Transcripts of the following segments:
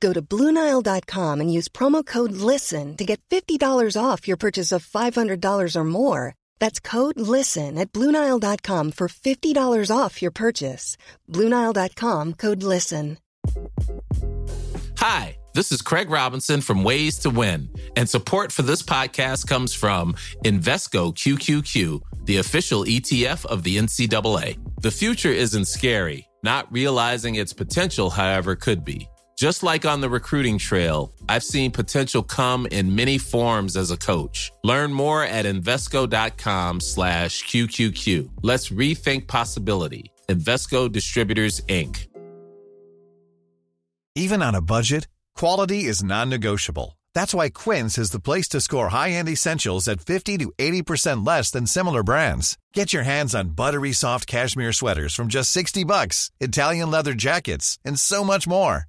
Go to Bluenile.com and use promo code LISTEN to get $50 off your purchase of $500 or more. That's code LISTEN at Bluenile.com for $50 off your purchase. Bluenile.com code LISTEN. Hi, this is Craig Robinson from Ways to Win, and support for this podcast comes from Invesco QQQ, the official ETF of the NCAA. The future isn't scary. Not realizing its potential, however, could be. Just like on the recruiting trail, I've seen potential come in many forms as a coach. Learn more at Invesco.com slash QQQ. Let's rethink possibility. Invesco Distributors, Inc. Even on a budget, quality is non-negotiable. That's why Quince is the place to score high-end essentials at 50 to 80% less than similar brands. Get your hands on buttery soft cashmere sweaters from just 60 bucks, Italian leather jackets, and so much more.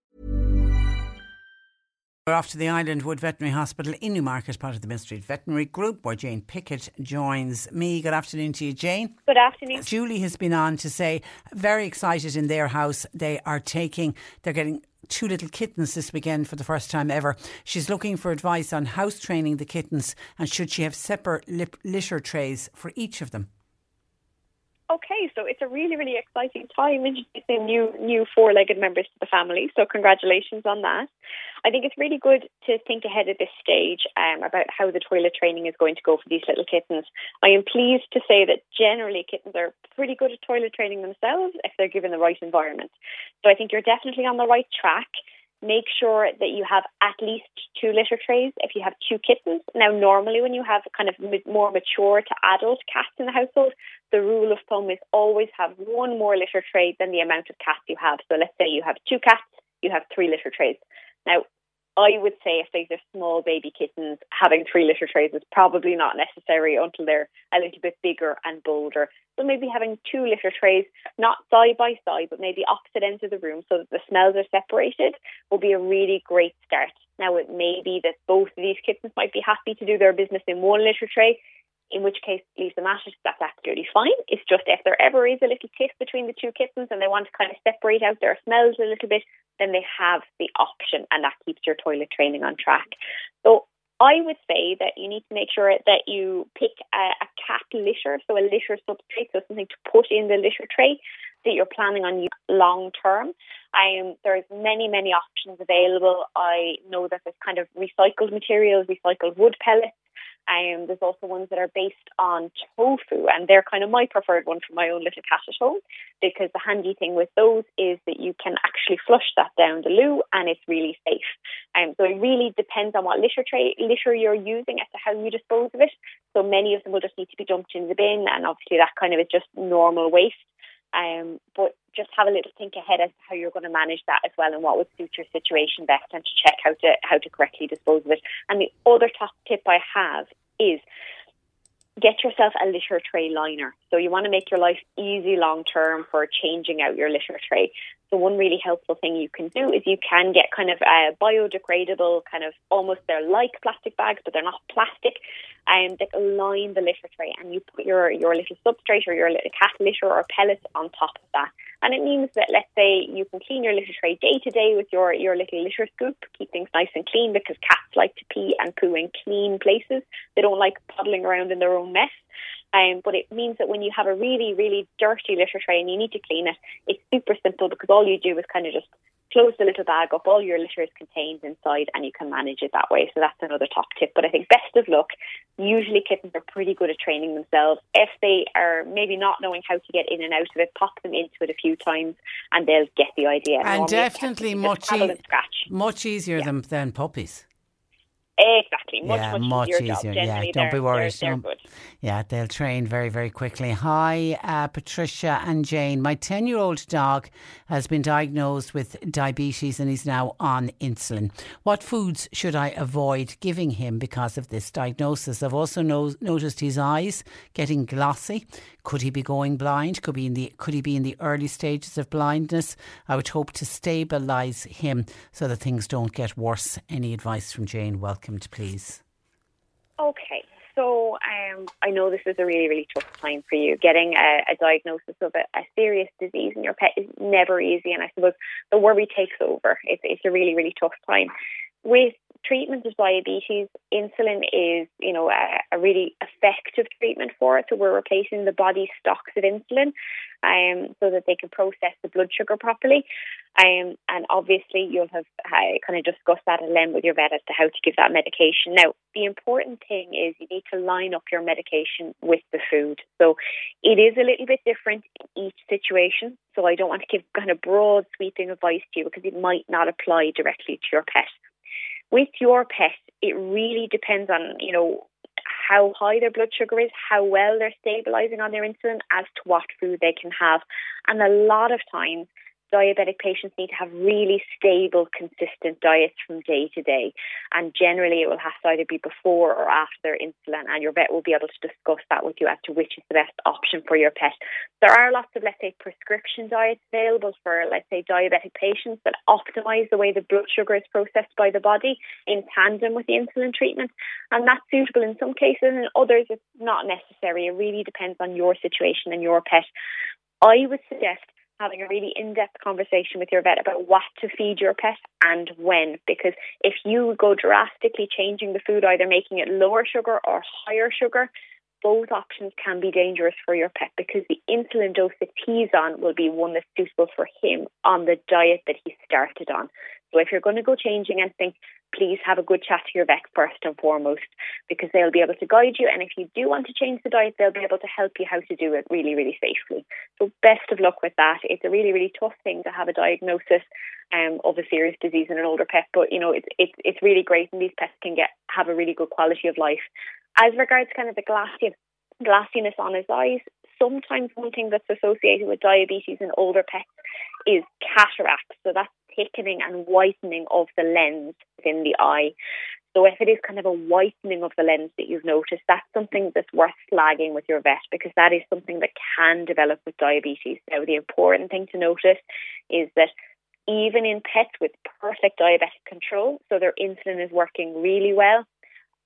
We're off to the Islandwood Veterinary Hospital in Newmarket, part of the Mill Street Veterinary Group, where Jane Pickett joins me. Good afternoon to you, Jane. Good afternoon. Julie has been on to say, very excited in their house. They are taking, they're getting two little kittens this weekend for the first time ever. She's looking for advice on house training the kittens and should she have separate lip- litter trays for each of them. Okay, so it's a really, really exciting time introducing new new four legged members to the family. So congratulations on that. I think it's really good to think ahead at this stage um, about how the toilet training is going to go for these little kittens. I am pleased to say that generally kittens are pretty good at toilet training themselves if they're given the right environment. So I think you're definitely on the right track. Make sure that you have at least two litter trays if you have two kittens. Now, normally when you have kind of more mature to adult cats in the household, the rule of thumb is always have one more litter tray than the amount of cats you have. So let's say you have two cats, you have three litter trays. Now, I would say if these are small baby kittens, having three litter trays is probably not necessary until they're a little bit bigger and bolder. So maybe having two litter trays, not side by side, but maybe opposite ends of the room so that the smells are separated, will be a really great start. Now, it may be that both of these kittens might be happy to do their business in one litter tray, in which case leave them at it. That's absolutely fine. It's just if there ever is a little tiff between the two kittens and they want to kind of separate out their smells a little bit, then they have the option and that keeps your toilet training on track. So I would say that you need to make sure that you pick a, a cat litter, so a litter substrate, so something to put in the litter tray that you're planning on long term. Um, there's many, many options available. I know that there's kind of recycled materials, recycled wood pellets, um, there's also ones that are based on tofu, and they're kind of my preferred one for my own little cat at home because the handy thing with those is that you can actually flush that down the loo and it's really safe. Um, so it really depends on what litter tray litter you're using as to how you dispose of it. So many of them will just need to be dumped in the bin, and obviously that kind of is just normal waste. Um, but just have a little think ahead as to how you're going to manage that as well and what would suit your situation best and to check how to how to correctly dispose of it. And the other top tip I have is get yourself a litter tray liner. So you want to make your life easy long term for changing out your litter tray. So one really helpful thing you can do is you can get kind of a biodegradable kind of almost they're like plastic bags, but they're not plastic, and um, that line the litter tray, and you put your your little substrate or your little cat litter or pellets on top of that. And it means that let's say you can clean your litter tray day to day with your, your little litter scoop, keep things nice and clean because cats like to pee and poo in clean places. They don't like puddling around in their own mess. Um, but it means that when you have a really, really dirty litter tray and you need to clean it, it's super simple because all you do is kind of just close the little bag up, all your litter is contained inside, and you can manage it that way. So that's another top tip. But I think best of luck. Usually, kittens are pretty good at training themselves. If they are maybe not knowing how to get in and out of it, pop them into it a few times, and they'll get the idea. And definitely much, e- much easier yeah. than, than puppies. Exactly. Much, yeah, much, much easier. easier. Yeah, don't be worried. They're, they're yeah, they'll train very, very quickly. Hi, uh, Patricia and Jane. My 10 year old dog has been diagnosed with diabetes and he's now on insulin. What foods should I avoid giving him because of this diagnosis? I've also no- noticed his eyes getting glossy. Could he be going blind? Could be in the could he be in the early stages of blindness? I would hope to stabilise him so that things don't get worse. Any advice from Jane? Welcomed, please. Okay. So um, I know this is a really, really tough time for you. Getting a, a diagnosis of a, a, serious disease in your pet is never easy, and I suppose the worry takes over. It's, it's a really, really tough time. With treatment of diabetes, insulin is, you know, a, a, really effective treatment for it. So we're replacing the body's stocks of insulin, um, so that they can process the blood sugar properly. Um, and obviously, you'll have uh, kind of discussed that at length with your vet as to how to give that medication. Now, the important thing is you need to line up your medication with the food. So it is a little bit different in each situation. So I don't want to give kind of broad sweeping advice to you because it might not apply directly to your pet with your pet, it really depends on, you know, how high their blood sugar is, how well they're stabilizing on their insulin, as to what food they can have. And a lot of times, diabetic patients need to have really stable, consistent diets from day to day. And generally, it will have to either be before or after insulin, and your vet will be able to discuss that with you as to which is the best option for your pet. There are lots of, let's say, prescription diets available for, let's say, diabetic patients that optimize the way the blood sugar is processed by the body in tandem with the insulin treatment. And that's suitable in some cases, and in others, it's not necessary. It really depends on your situation and your pet. I would suggest having a really in-depth conversation with your vet about what to feed your pet and when because if you go drastically changing the food either making it lower sugar or higher sugar both options can be dangerous for your pet because the insulin dose that he's on will be one that's suitable for him on the diet that he started on. So if you're going to go changing anything, please have a good chat to your vet first and foremost because they'll be able to guide you. And if you do want to change the diet, they'll be able to help you how to do it really, really safely. So best of luck with that. It's a really, really tough thing to have a diagnosis um, of a serious disease in an older pet, but you know it's it's it's really great, and these pets can get have a really good quality of life. As regards kind of the glassy, glassiness on his eyes, sometimes one thing that's associated with diabetes in older pets is cataracts. So that's thickening and whitening of the lens within the eye. So if it is kind of a whitening of the lens that you've noticed, that's something that's worth flagging with your vet because that is something that can develop with diabetes. Now the important thing to notice is that even in pets with perfect diabetic control, so their insulin is working really well,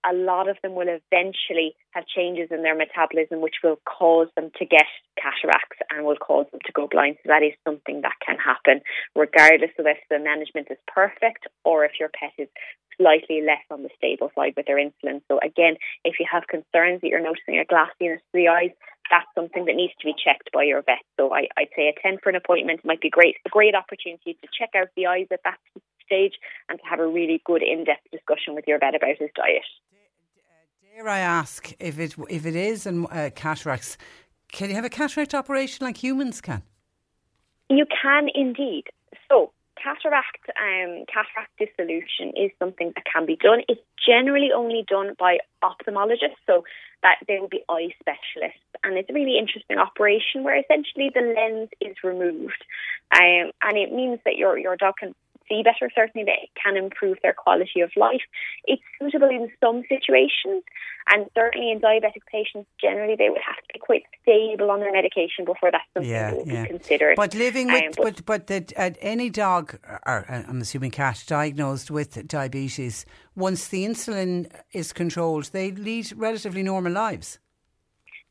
a lot of them will eventually have changes in their metabolism which will cause them to get cataracts and will cause them to go blind. So that is something that can happen regardless of if the management is perfect or if your pet is slightly less on the stable side with their insulin. So again, if you have concerns that you're noticing a glassiness to the eyes, that's something that needs to be checked by your vet. So I, would say attend for an appointment might be great, a great opportunity to check out the eyes at that stage and to have a really good in-depth discussion with your vet about his diet. Dare I ask if it if it is and uh, cataracts, can you have a cataract operation like humans can? You can indeed. So cataract um, cataract dissolution is something that can be done. It's generally only done by ophthalmologists, so that they will be eye specialists, and it's a really interesting operation where essentially the lens is removed, um, and it means that your your dog can see better. Certainly, they can improve their quality of life. It's suitable in some situations, and certainly in diabetic patients, generally they would have to be quite stable on their medication before that's something yeah, that would yeah. be considered. But living with, um, but but, but uh, any dog, or uh, I'm assuming cat, diagnosed with diabetes, once the insulin is controlled, they lead relatively normal lives.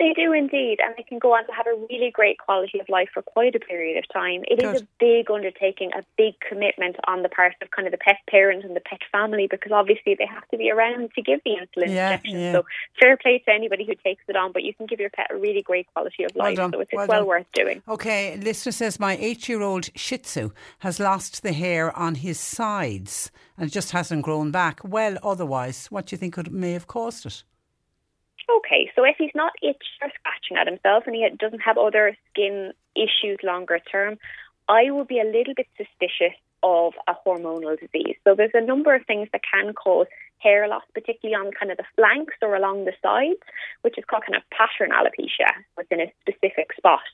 They do indeed, and they can go on to have a really great quality of life for quite a period of time. It Good. is a big undertaking, a big commitment on the part of kind of the pet parent and the pet family because obviously they have to be around to give the insulin yeah, injection. Yeah. So fair play to anybody who takes it on, but you can give your pet a really great quality of life. Well so it's, well, well worth doing. Okay, listener says my eight-year-old Shih Tzu has lost the hair on his sides and just hasn't grown back. Well, otherwise, what do you think could may have caused it? Okay, so if he's not itching or scratching at himself and he doesn't have other skin issues longer term, I would be a little bit suspicious of a hormonal disease. So there's a number of things that can cause hair loss, particularly on kind of the flanks or along the sides, which is called kind of pattern alopecia within a specific spot.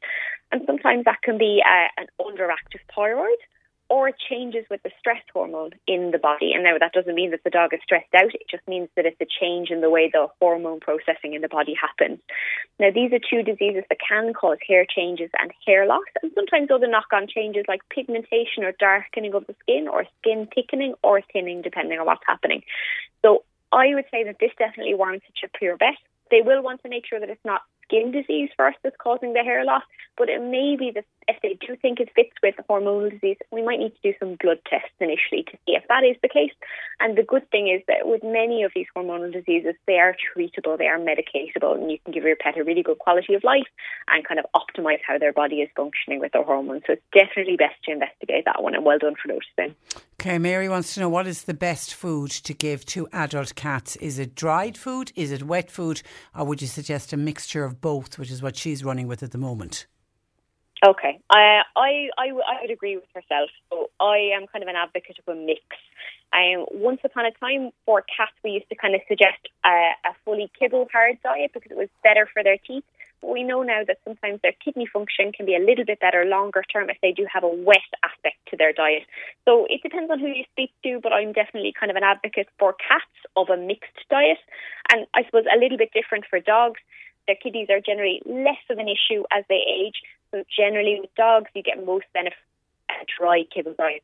And sometimes that can be uh, an underactive thyroid or it changes with the stress hormone in the body. And now that doesn't mean that the dog is stressed out, it just means that it's a change in the way the hormone processing in the body happens. Now, these are two diseases that can cause hair changes and hair loss, and sometimes other knock on changes like pigmentation or darkening of the skin, or skin thickening or thinning, depending on what's happening. So, I would say that this definitely warrants a trip to your vet. They will want to make sure that it's not skin disease first that's causing the hair loss, but it may be that if they do think it fits with the hormonal disease, we might need to do some blood tests initially to see if that is the case. And the good thing is that with many of these hormonal diseases, they are treatable, they are medicatable, and you can give your pet a really good quality of life and kind of optimize how their body is functioning with their hormones. So it's definitely best to investigate that one, and well done for noticing. Okay, Mary wants to know what is the best food to give to adult cats? Is it dried food? Is it wet food? Or would you suggest a mixture of both, which is what she's running with at the moment? Okay, uh, I, I, I would agree with herself. So I am kind of an advocate of a mix. Um, once upon a time, for cats, we used to kind of suggest a, a fully kibble hard diet because it was better for their teeth. But we know now that sometimes their kidney function can be a little bit better longer term if they do have a wet aspect to their diet. So it depends on who you speak to, but I'm definitely kind of an advocate for cats of a mixed diet. And I suppose a little bit different for dogs. Their kidneys are generally less of an issue as they age. So generally with dogs, you get most benefit a dry kibble diet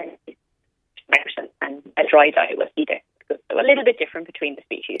and a dry diet with either. So a little bit different between the species.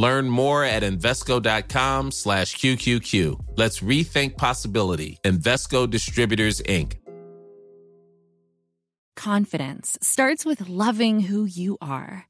Learn more at Invesco.com slash QQQ. Let's rethink possibility. Invesco Distributors, Inc. Confidence starts with loving who you are.